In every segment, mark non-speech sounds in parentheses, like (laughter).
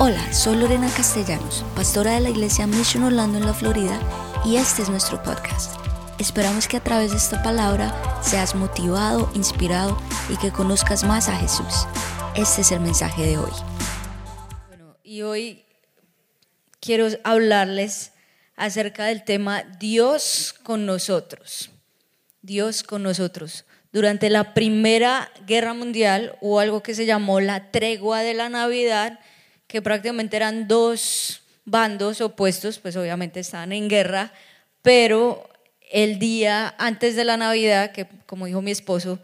Hola, soy Lorena Castellanos, pastora de la iglesia Mission Orlando en la Florida, y este es nuestro podcast. Esperamos que a través de esta palabra seas motivado, inspirado y que conozcas más a Jesús. Este es el mensaje de hoy. Y hoy quiero hablarles acerca del tema Dios con nosotros. Dios con nosotros. Durante la Primera Guerra Mundial hubo algo que se llamó la tregua de la Navidad, que prácticamente eran dos bandos opuestos, pues obviamente estaban en guerra, pero el día antes de la Navidad, que como dijo mi esposo,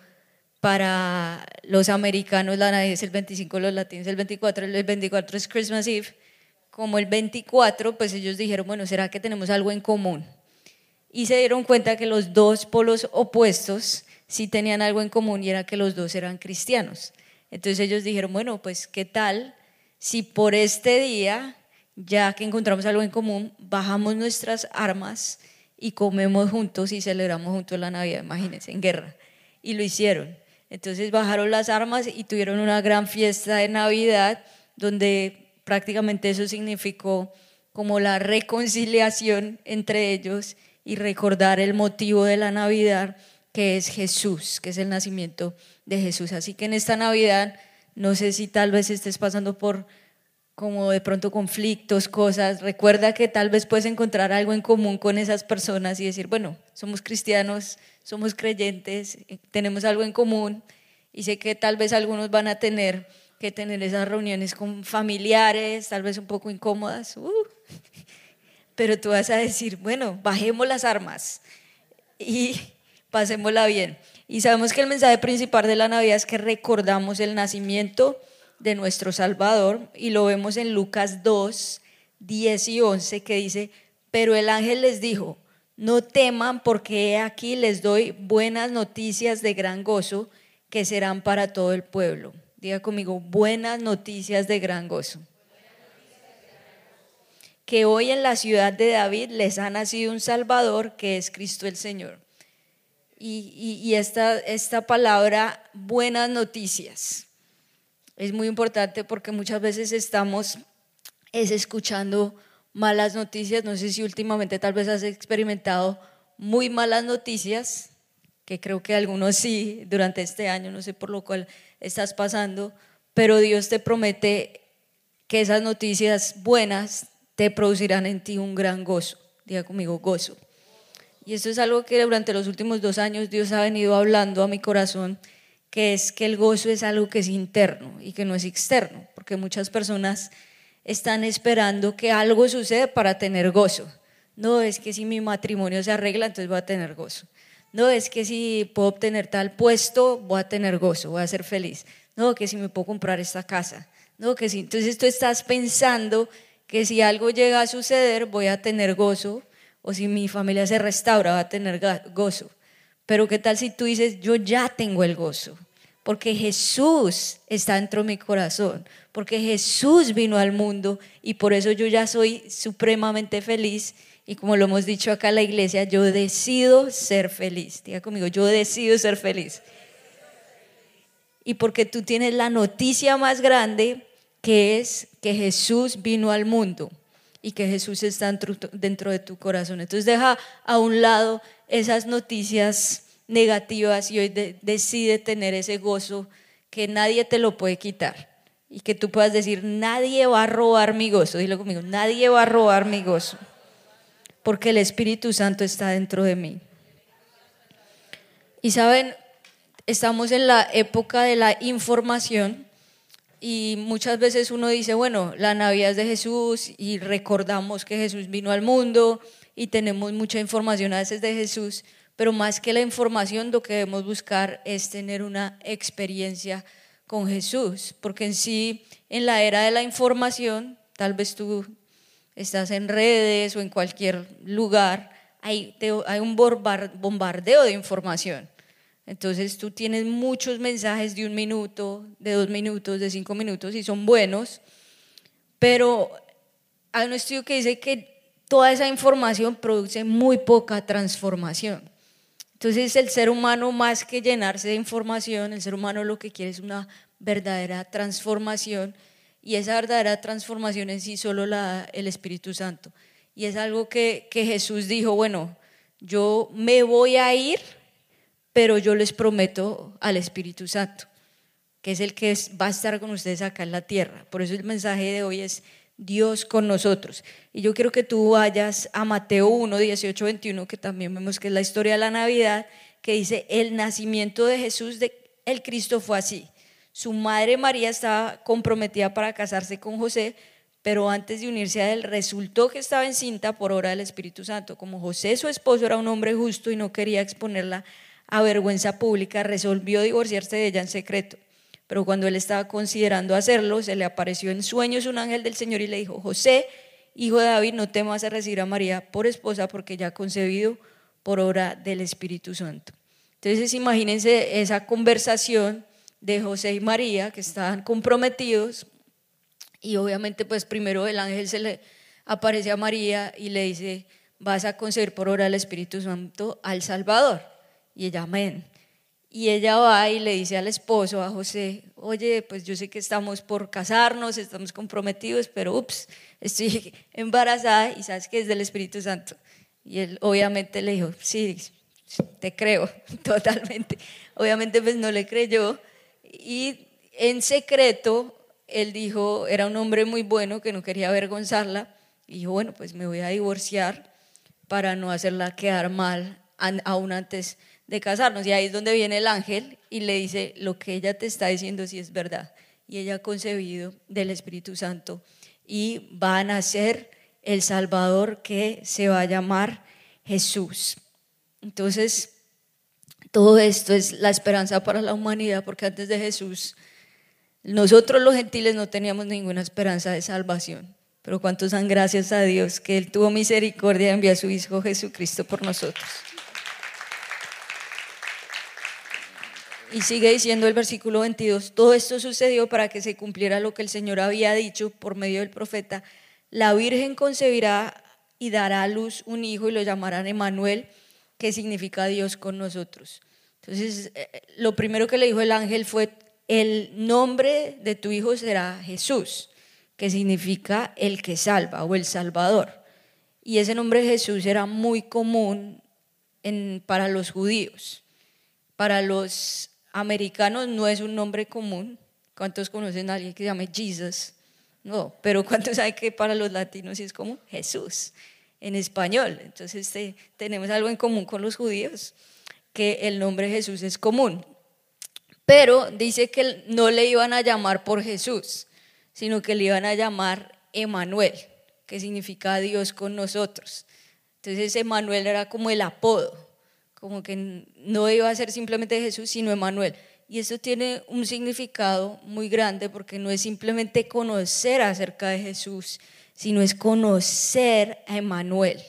para los americanos la Navidad es el 25, los latinos el 24, el 24 es Christmas Eve, como el 24, pues ellos dijeron, bueno, ¿será que tenemos algo en común? Y se dieron cuenta que los dos polos opuestos sí tenían algo en común y era que los dos eran cristianos. Entonces ellos dijeron, bueno, pues ¿qué tal si por este día, ya que encontramos algo en común, bajamos nuestras armas y comemos juntos y celebramos juntos la Navidad, imagínense, en guerra. Y lo hicieron. Entonces bajaron las armas y tuvieron una gran fiesta de Navidad donde prácticamente eso significó como la reconciliación entre ellos y recordar el motivo de la Navidad, que es Jesús, que es el nacimiento de Jesús. Así que en esta Navidad no sé si tal vez estés pasando por como de pronto conflictos, cosas. Recuerda que tal vez puedes encontrar algo en común con esas personas y decir, bueno, somos cristianos, somos creyentes, eh, tenemos algo en común y sé que tal vez algunos van a tener que tener esas reuniones con familiares, tal vez un poco incómodas, uh, (laughs) pero tú vas a decir, bueno, bajemos las armas y (laughs) pasémosla bien. Y sabemos que el mensaje principal de la Navidad es que recordamos el nacimiento de nuestro Salvador y lo vemos en Lucas 2, 10 y 11 que dice, pero el ángel les dijo, no teman porque aquí les doy buenas noticias de gran gozo que serán para todo el pueblo. Diga conmigo, buenas noticias de gran gozo. Que hoy en la ciudad de David les ha nacido un Salvador que es Cristo el Señor y, esta, esta palabra buenas noticias es muy importante porque muchas veces estamos es escuchando malas noticias. No sé si últimamente tal vez has experimentado muy malas noticias, que creo que algunos sí durante este año, no sé por lo cual estás pasando, pero Dios te promete que esas noticias buenas te producirán en ti un gran gozo. Diga conmigo, gozo. Y esto es algo que durante los últimos dos años Dios ha venido hablando a mi corazón, que es que el gozo es algo que es interno y que no es externo, porque muchas personas están esperando que algo suceda para tener gozo. No es que si mi matrimonio se arregla, entonces voy a tener gozo. No es que si puedo obtener tal puesto, voy a tener gozo, voy a ser feliz. No, que si me puedo comprar esta casa. No, que si entonces tú estás pensando que si algo llega a suceder, voy a tener gozo o si mi familia se restaura, va a tener gozo. Pero qué tal si tú dices, yo ya tengo el gozo, porque Jesús está dentro de mi corazón, porque Jesús vino al mundo y por eso yo ya soy supremamente feliz. Y como lo hemos dicho acá en la iglesia, yo decido ser feliz. Diga conmigo, yo decido ser feliz. Y porque tú tienes la noticia más grande que es que Jesús vino al mundo y que Jesús está dentro de tu corazón. Entonces deja a un lado esas noticias negativas y hoy decide tener ese gozo que nadie te lo puede quitar y que tú puedas decir, nadie va a robar mi gozo, dilo conmigo, nadie va a robar mi gozo, porque el Espíritu Santo está dentro de mí. Y saben, estamos en la época de la información y muchas veces uno dice, bueno, la Navidad es de Jesús y recordamos que Jesús vino al mundo y tenemos mucha información a veces de Jesús, pero más que la información lo que debemos buscar es tener una experiencia con Jesús, porque en sí, en la era de la información, tal vez tú estás en redes o en cualquier lugar, hay, hay un bombardeo de información. Entonces tú tienes muchos mensajes de un minuto, de dos minutos, de cinco minutos y son buenos, pero hay un estudio que dice que toda esa información produce muy poca transformación. Entonces el ser humano más que llenarse de información, el ser humano lo que quiere es una verdadera transformación y esa verdadera transformación en sí solo la da el Espíritu Santo. Y es algo que, que Jesús dijo, bueno, yo me voy a ir, pero yo les prometo al Espíritu Santo, que es el que va a estar con ustedes acá en la tierra. Por eso el mensaje de hoy es Dios con nosotros. Y yo quiero que tú vayas a Mateo 1, 18, 21, que también vemos que es la historia de la Navidad, que dice, el nacimiento de Jesús, de el Cristo fue así. Su madre María estaba comprometida para casarse con José, pero antes de unirse a él resultó que estaba encinta por obra del Espíritu Santo. Como José, su esposo, era un hombre justo y no quería exponerla a vergüenza pública, resolvió divorciarse de ella en secreto. Pero cuando él estaba considerando hacerlo, se le apareció en sueños un ángel del Señor y le dijo, José, hijo de David, no temas a recibir a María por esposa porque ya ha concebido por obra del Espíritu Santo. Entonces imagínense esa conversación de José y María, que estaban comprometidos, y obviamente pues primero el ángel se le aparece a María y le dice, vas a concebir por obra del Espíritu Santo al Salvador. Y ella, amén. Y ella va y le dice al esposo, a José, oye, pues yo sé que estamos por casarnos, estamos comprometidos, pero ups, estoy (laughs) embarazada y sabes que es del Espíritu Santo. Y él obviamente le dijo, sí, te creo (laughs) totalmente. Obviamente pues no le creyó y en secreto él dijo, era un hombre muy bueno que no quería avergonzarla, y dijo, bueno, pues me voy a divorciar para no hacerla quedar mal aún antes de casarnos. Y ahí es donde viene el ángel y le dice, lo que ella te está diciendo sí es verdad. Y ella ha concebido del Espíritu Santo y va a nacer el Salvador que se va a llamar Jesús. Entonces, todo esto es la esperanza para la humanidad, porque antes de Jesús, nosotros los gentiles no teníamos ninguna esperanza de salvación. Pero cuántos dan gracias a Dios que Él tuvo misericordia y envió a su Hijo Jesucristo por nosotros. Y sigue diciendo el versículo 22, todo esto sucedió para que se cumpliera lo que el Señor había dicho por medio del profeta, la Virgen concebirá y dará a luz un hijo y lo llamarán Emanuel qué significa Dios con nosotros. Entonces, eh, eh, lo primero que le dijo el ángel fue, el nombre de tu hijo será Jesús, que significa el que salva o el salvador. Y ese nombre Jesús era muy común en, para los judíos. Para los americanos no es un nombre común. ¿Cuántos conocen a alguien que se llame Jesus? No, pero ¿cuántos saben que para los latinos es como Jesús? en español. Entonces tenemos algo en común con los judíos, que el nombre Jesús es común. Pero dice que no le iban a llamar por Jesús, sino que le iban a llamar Emanuel, que significa Dios con nosotros. Entonces Emanuel era como el apodo, como que no iba a ser simplemente Jesús, sino Emanuel. Y eso tiene un significado muy grande porque no es simplemente conocer acerca de Jesús, sino es conocer a Emanuel,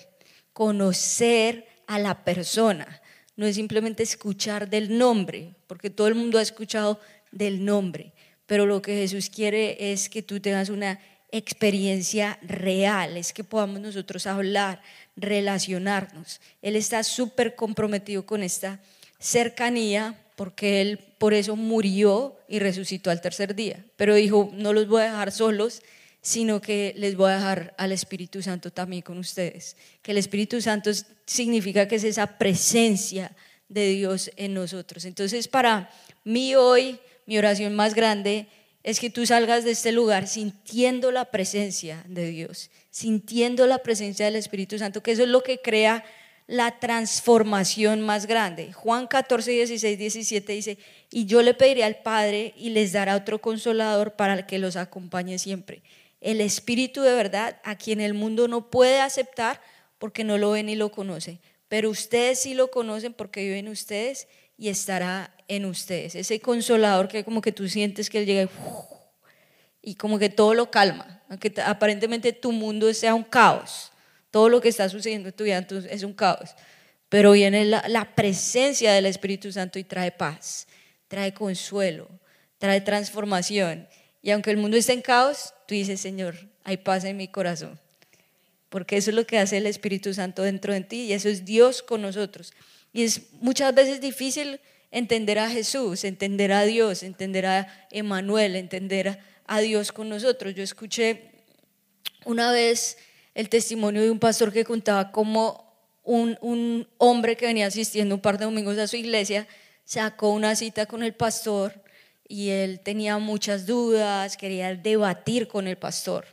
conocer a la persona. No es simplemente escuchar del nombre, porque todo el mundo ha escuchado del nombre, pero lo que Jesús quiere es que tú tengas una experiencia real, es que podamos nosotros hablar, relacionarnos. Él está súper comprometido con esta cercanía porque Él por eso murió y resucitó al tercer día. Pero dijo, no los voy a dejar solos, sino que les voy a dejar al Espíritu Santo también con ustedes. Que el Espíritu Santo significa que es esa presencia de Dios en nosotros. Entonces, para mí hoy, mi oración más grande es que tú salgas de este lugar sintiendo la presencia de Dios, sintiendo la presencia del Espíritu Santo, que eso es lo que crea la transformación más grande. Juan 14, 16, 17 dice, y yo le pediré al Padre y les dará otro consolador para que los acompañe siempre el Espíritu de verdad a quien el mundo no puede aceptar porque no lo ve ni lo conoce. Pero ustedes sí lo conocen porque vive en ustedes y estará en ustedes. Ese consolador que como que tú sientes que él llega y, como que todo lo calma, aunque aparentemente tu mundo sea un caos. Todo lo que está sucediendo en tu vida es un caos. Pero viene la, la presencia del Espíritu Santo y trae paz, trae consuelo, trae transformación. Y aunque el mundo esté en caos, tú dices, Señor, hay paz en mi corazón. Porque eso es lo que hace el Espíritu Santo dentro de ti y eso es Dios con nosotros. Y es muchas veces difícil entender a Jesús, entender a Dios, entender a Emanuel, entender a Dios con nosotros. Yo escuché una vez el testimonio de un pastor que contaba cómo un, un hombre que venía asistiendo un par de domingos a su iglesia sacó una cita con el pastor y él tenía muchas dudas, quería debatir con el pastor.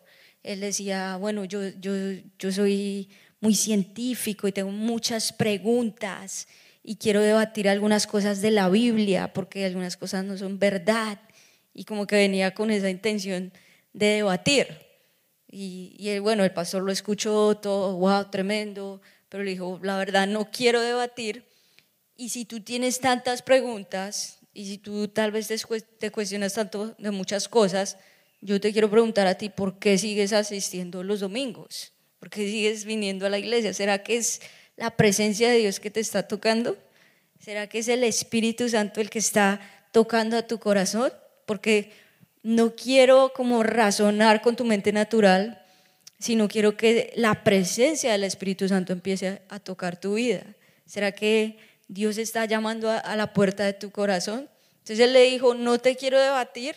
Él decía, bueno, yo, yo, yo soy muy científico y tengo muchas preguntas y quiero debatir algunas cosas de la Biblia porque algunas cosas no son verdad y como que venía con esa intención de debatir. Y, y bueno, el pastor lo escuchó todo, wow, tremendo, pero le dijo, la verdad no quiero debatir y si tú tienes tantas preguntas, y si tú tal vez te cuestionas tanto de muchas cosas, yo te quiero preguntar a ti, ¿por qué sigues asistiendo los domingos? ¿Por qué sigues viniendo a la iglesia? ¿Será que es la presencia de Dios que te está tocando? ¿Será que es el Espíritu Santo el que está tocando a tu corazón? Porque no quiero como razonar con tu mente natural, sino quiero que la presencia del Espíritu Santo empiece a tocar tu vida. ¿Será que Dios está llamando a, la puerta de tu corazón. Entonces él le dijo, no te quiero debatir,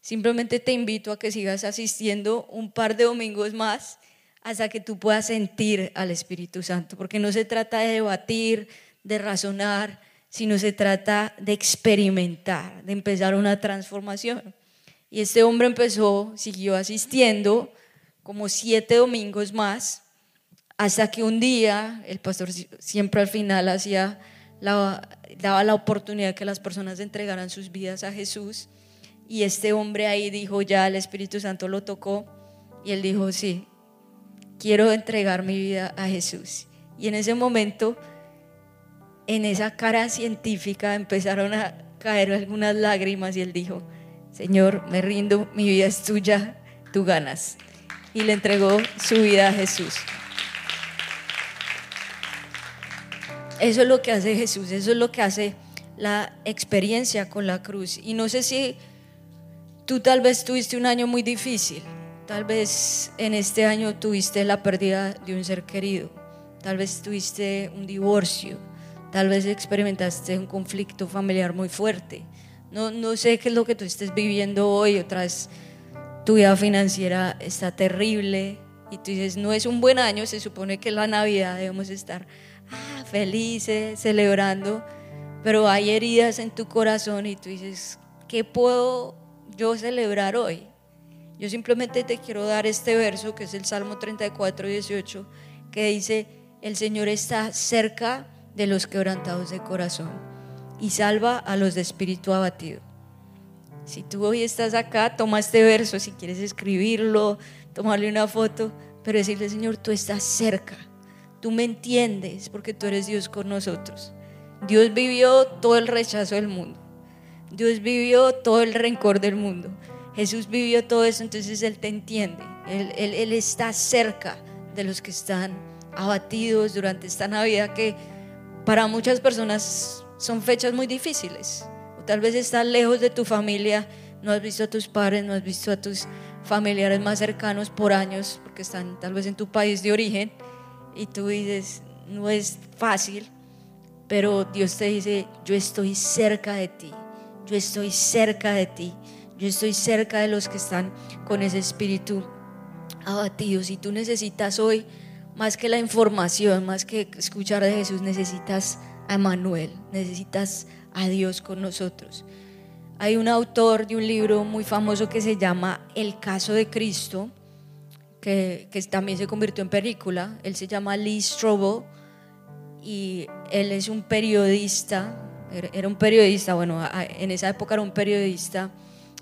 simplemente te invito a que sigas asistiendo un par de domingos más hasta que tú puedas sentir al Espíritu Santo, porque no se trata de debatir, de razonar, sino se trata de experimentar, de empezar una transformación. Y este hombre empezó, siguió asistiendo como siete domingos más, hasta que un día, el pastor siempre al final hacía daba la oportunidad que las personas entregaran sus vidas a Jesús. Y este hombre ahí dijo, ya el Espíritu Santo lo tocó. Y él dijo, sí, quiero entregar mi vida a Jesús. Y en ese momento, en esa cara científica, empezaron a caer algunas lágrimas y él dijo, Señor, me rindo, mi vida es tuya, tú ganas. Y le entregó su vida a Jesús. Eso es lo que hace Jesús, eso es lo que hace la experiencia con la cruz. Y no sé si tú tal vez tuviste un año muy difícil, tal vez en este año tuviste la pérdida de un ser querido, tal vez tuviste un divorcio, tal vez experimentaste un conflicto familiar muy fuerte. No, no sé qué es lo que tú estés viviendo hoy, otra vez tu vida financiera está terrible y tú dices, no es un buen año, se supone que la Navidad debemos estar ah, felices, celebrando, pero hay heridas en tu corazón y tú dices, ¿qué puedo yo celebrar hoy? Yo simplemente te quiero dar este verso que es el Salmo 34, 18, que dice, el Señor está cerca de los quebrantados de corazón y salva a los de espíritu abatido. Si tú hoy estás acá, toma este verso, si quieres escribirlo, tomarle una foto, pero decirle, Señor, tú estás cerca Tú me entiendes porque tú eres Dios con nosotros. Dios vivió todo el rechazo del mundo. Dios vivió todo el rencor del mundo. Jesús vivió todo eso, entonces Él te entiende. Él, él, está cerca de los que están abatidos durante esta Navidad que para muchas personas son fechas muy difíciles. O tal vez estás lejos de tu familia, no has visto a tus padres, no has visto a tus familiares más cercanos por años, porque están tal vez en tu país de origen y tú dices, no es fácil, pero Dios te dice, yo estoy cerca de ti, yo estoy cerca de ti, yo estoy cerca de los que están con ese espíritu abatido. Si tú necesitas hoy, más que la información, más que escuchar de Jesús, necesitas a Emanuel, necesitas a Dios con nosotros. Hay un autor de un libro muy famoso que se llama El caso de Cristo, que, también se convirtió en película. Él se llama Lee Strobel y él es un periodista, era un periodista, bueno, en esa época era un periodista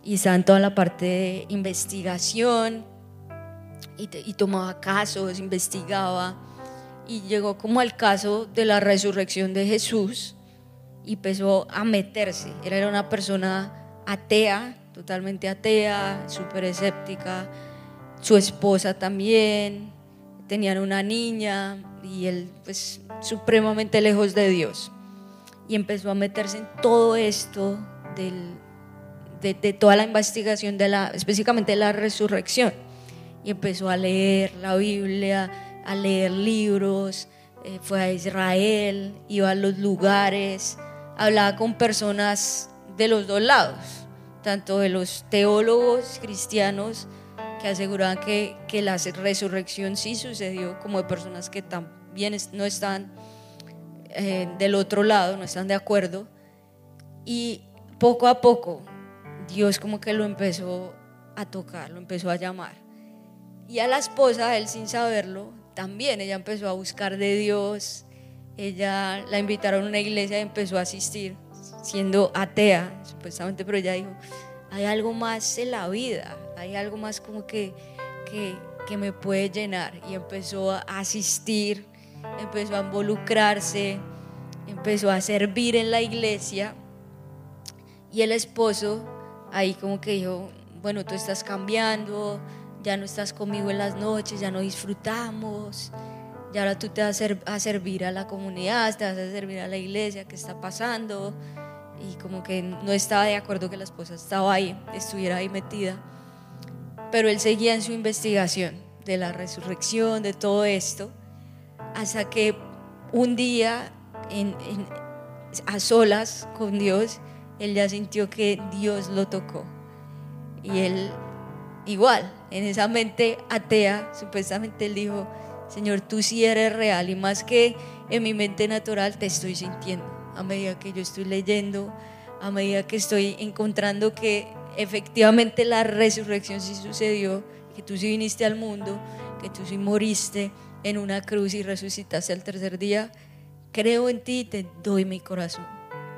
y estaba en toda la parte de investigación y, y tomaba casos, investigaba y llegó como al caso de la resurrección de Jesús y empezó a meterse. Era una persona atea, totalmente atea, súper escéptica su esposa también, tenían una niña y él pues supremamente lejos de Dios. Y empezó a meterse en todo esto de, toda la investigación, de la, específicamente de la resurrección. Y empezó a leer la Biblia, a leer libros, eh, fue a Israel, iba a los lugares, hablaba con personas de los dos lados tanto de los teólogos cristianos que aseguraban que, que la resurrección sí sucedió, como de personas que también no están eh, del otro lado, no están de acuerdo. Y poco a poco Dios como que lo empezó a tocar, lo empezó a llamar. Y a la esposa, él sin saberlo, también ella empezó a buscar de Dios. Ella la invitaron a una iglesia y empezó a asistir, siendo atea, supuestamente, pero ella dijo, hay algo más en la vida, hay algo más como que, que, que me puede llenar. Y empezó a asistir, empezó a involucrarse, empezó a servir en la iglesia. Y el esposo ahí como que dijo, bueno, tú estás cambiando, ya no estás conmigo en las noches, ya no disfrutamos, ya ahora tú te vas a, servir a la comunidad, te vas a servir a la iglesia, ¿qué está pasando? Y como que no estaba de acuerdo que la esposa estaba ahí, estuviera ahí metida. Pero él seguía en su investigación de la resurrección, de todo esto, hasta que un día, a solas con Dios, él ya sintió que Dios lo tocó. Y él igual, en esa mente atea, supuestamente él dijo, Señor, tú sí eres real y más que en mi mente natural te estoy sintiendo. A medida que yo estoy leyendo, a medida que estoy encontrando que efectivamente la resurrección sí sucedió, que tú sí viniste al mundo, que tú sí moriste en una cruz y resucitaste al tercer día, creo en ti y te doy mi corazón.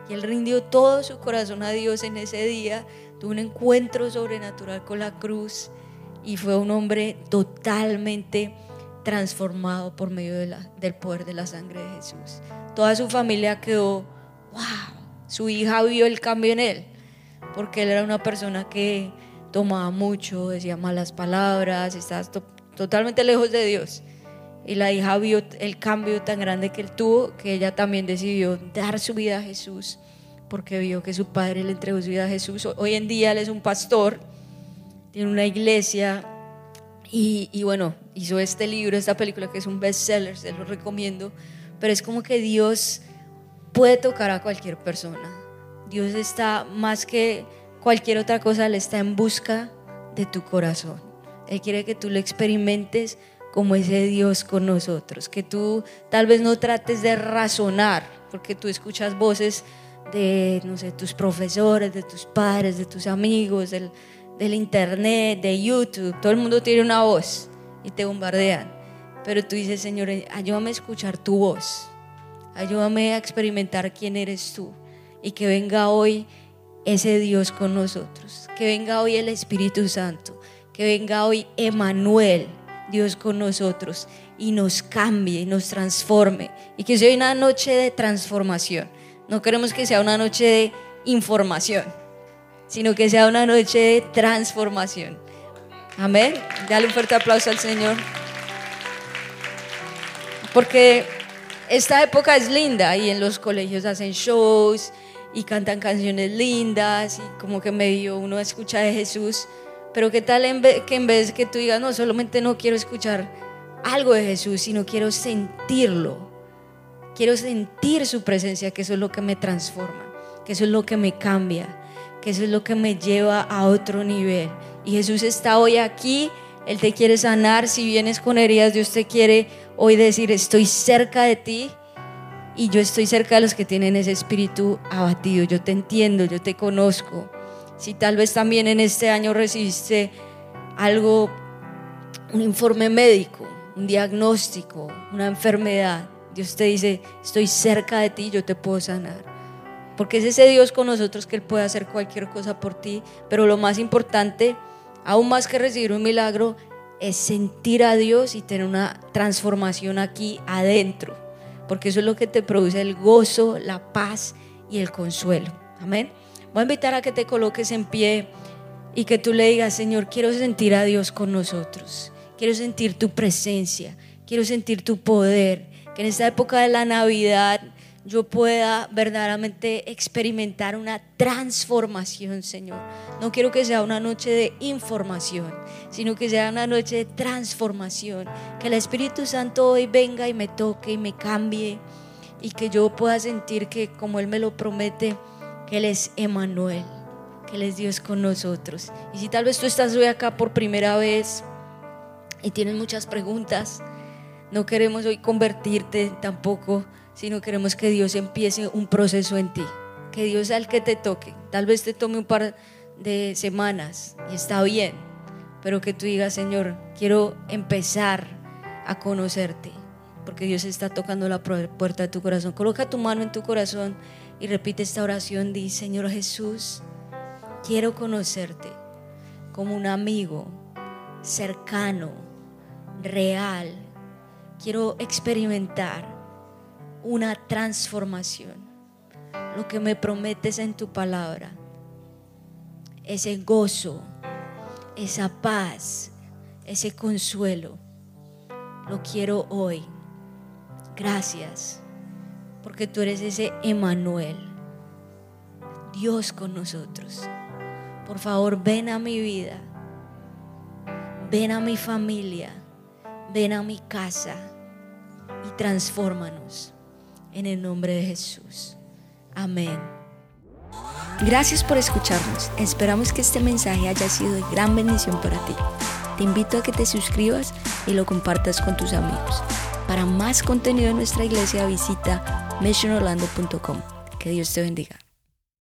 Y él rindió todo su corazón a Dios en ese día, tuvo un encuentro sobrenatural con la cruz y fue un hombre totalmente transformado por medio del poder de la sangre de Jesús. Toda su familia quedó, wow, su hija vio el cambio en él, porque él era una persona que tomaba mucho, decía malas palabras, estaba totalmente lejos de Dios. Y la hija vio el cambio tan grande que él tuvo que ella también decidió dar su vida a Jesús porque vio que su padre le entregó su vida a Jesús. Hoy en día él es un pastor, tiene una iglesia y, y bueno, hizo este libro, esta película que es un bestseller, se lo recomiendo, pero es como que Dios puede tocar a cualquier persona. Dios está más que cualquier otra cosa, Él está en busca de tu corazón. Él quiere que tú lo experimentes como ese Dios con nosotros, que tú tal vez no trates de razonar, porque tú escuchas voces de, no sé, tus profesores, de tus padres, de tus amigos, del, del internet, de YouTube, todo el mundo tiene una voz y te bombardean, pero tú dices, Señor, ayúdame a escuchar tu voz, ayúdame a experimentar quién eres tú. Y que venga hoy ese Dios con nosotros, que venga hoy el Espíritu Santo, que venga hoy Emanuel Dios con nosotros y nos cambie nos transforme. Y que sea una noche de transformación. No queremos que sea una noche de información, sino que sea una noche de transformación. Amén. Dale un fuerte aplauso al Señor. Porque esta época es linda y en los colegios hacen shows y cantan canciones lindas y como que medio uno escucha de Jesús pero qué tal vez, que en vez que tú digas, no, solamente no quiero escuchar algo de Jesús, sino quiero sentirlo. Quiero sentir su presencia, que eso es lo que me transforma, que eso es lo que me cambia, que eso es lo que me lleva a otro nivel. Y Jesús está hoy aquí, Él te quiere sanar. Si vienes con heridas, Dios te quiere hoy decir, estoy cerca de ti y yo estoy cerca de los que tienen ese espíritu abatido. Yo te entiendo, yo te conozco. Si tal vez también en este año recibiste algo, un informe médico, un diagnóstico, una enfermedad, Dios te dice, estoy cerca de ti, yo te puedo sanar. Porque es ese Dios con nosotros que Él puede hacer cualquier cosa por ti. Pero lo más importante, aún más que recibir un milagro, es sentir a Dios y tener una transformación aquí adentro. Porque eso es lo que te produce el gozo, la paz y el consuelo. Amén. Voy a invitar a que te coloques en pie y que tú le digas, Señor, quiero sentir a Dios con nosotros. Quiero sentir tu presencia. Quiero sentir tu poder. Que en esta época de la Navidad yo pueda verdaderamente experimentar una transformación, Señor. No quiero que sea una noche de información, sino que sea una noche de transformación. Que el Espíritu Santo hoy venga y me toque y me cambie y que yo pueda sentir que como Él me lo promete, que Él es Emanuel, que Él es Dios con nosotros. Y si tal vez tú estás hoy acá por primera vez y tienes muchas preguntas, no queremos hoy convertirte tampoco, sino queremos que Dios empiece un proceso en ti, que Dios sea el que te toque. Tal vez te tome un par de semanas y está bien, pero que tú digas, Señor, quiero empezar a conocerte, porque Dios está tocando la puerta de tu corazón. Coloca tu mano en tu corazón y repite esta oración. Di, Señor Jesús, quiero conocerte como un amigo cercano, real. Quiero experimentar una transformación. Lo que me prometes en tu palabra, ese gozo, esa paz, ese consuelo, lo quiero hoy. Gracias porque tú eres ese Emanuel, Dios con nosotros. Por favor, ven a mi vida, ven a mi familia, ven a mi casa y transfórmanos en el nombre de Jesús. Amén. Gracias por escucharnos. Esperamos que este mensaje haya sido de gran bendición para ti. Te invito a que te suscribas y lo compartas con tus amigos. Para más contenido en nuestra iglesia visita missionorlando.com. Que Dios te bendiga.